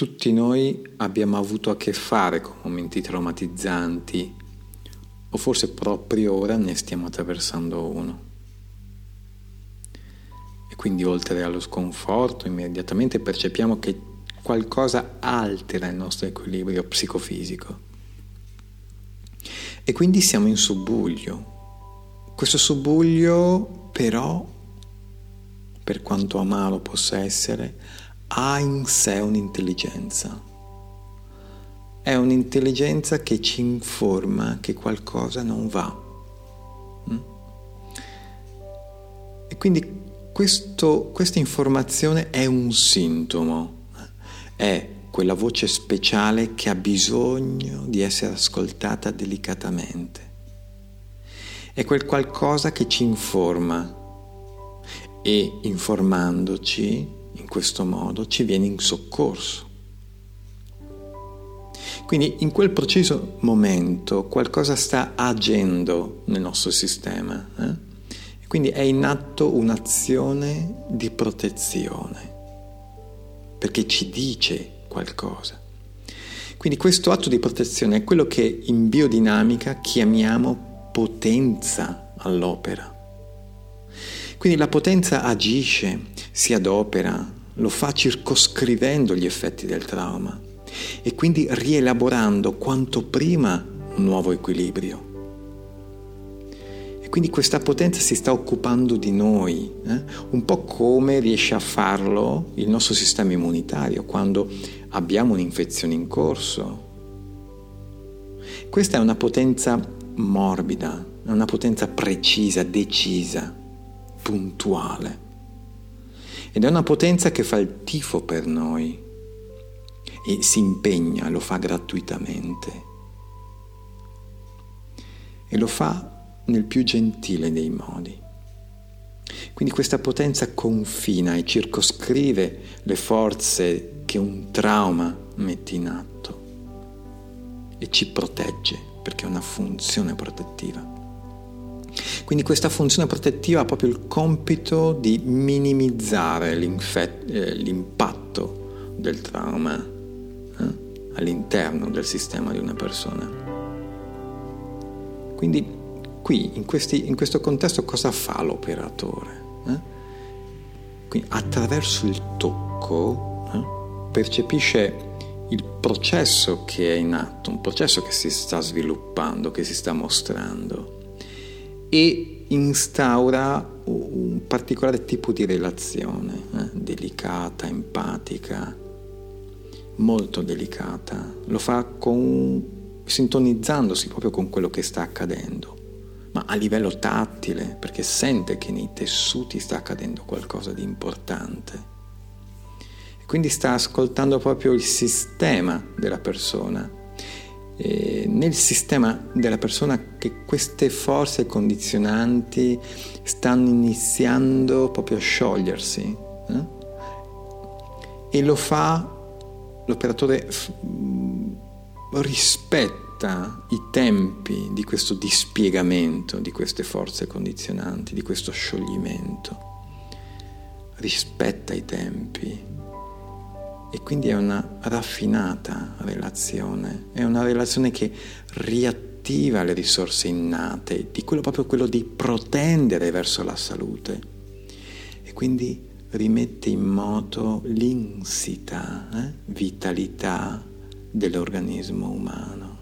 tutti noi abbiamo avuto a che fare con momenti traumatizzanti o forse proprio ora ne stiamo attraversando uno. E quindi oltre allo sconforto immediatamente percepiamo che qualcosa altera il nostro equilibrio psicofisico. E quindi siamo in subbuglio. Questo subbuglio però, per quanto amaro possa essere, ha in sé un'intelligenza. È un'intelligenza che ci informa che qualcosa non va. Mm? E quindi questo, questa informazione è un sintomo, è quella voce speciale che ha bisogno di essere ascoltata delicatamente. È quel qualcosa che ci informa e informandoci in questo modo ci viene in soccorso. Quindi in quel preciso momento qualcosa sta agendo nel nostro sistema. Eh? Quindi è in atto un'azione di protezione, perché ci dice qualcosa. Quindi questo atto di protezione è quello che in biodinamica chiamiamo potenza all'opera. Quindi la potenza agisce, si adopera, lo fa circoscrivendo gli effetti del trauma e quindi rielaborando quanto prima un nuovo equilibrio. E quindi questa potenza si sta occupando di noi, eh? un po' come riesce a farlo il nostro sistema immunitario quando abbiamo un'infezione in corso. Questa è una potenza morbida, è una potenza precisa, decisa, puntuale. Ed è una potenza che fa il tifo per noi e si impegna, lo fa gratuitamente. E lo fa nel più gentile dei modi. Quindi questa potenza confina e circoscrive le forze che un trauma mette in atto e ci protegge perché ha una funzione protettiva. Quindi questa funzione protettiva ha proprio il compito di minimizzare eh, l'impatto del trauma eh, all'interno del sistema di una persona. Quindi qui, in, questi, in questo contesto, cosa fa l'operatore? Eh? Quindi attraverso il tocco eh, percepisce il processo che è in atto, un processo che si sta sviluppando, che si sta mostrando e instaura un particolare tipo di relazione, eh, delicata, empatica, molto delicata. Lo fa con, sintonizzandosi proprio con quello che sta accadendo, ma a livello tattile, perché sente che nei tessuti sta accadendo qualcosa di importante. Quindi sta ascoltando proprio il sistema della persona eh, nel sistema della persona che queste forze condizionanti stanno iniziando proprio a sciogliersi eh? e lo fa l'operatore f- rispetta i tempi di questo dispiegamento di queste forze condizionanti, di questo scioglimento, rispetta i tempi e quindi è una raffinata relazione, è una relazione che riattiva le risorse innate, di quello proprio quello di protendere verso la salute e quindi rimette in moto l'insita eh, vitalità dell'organismo umano.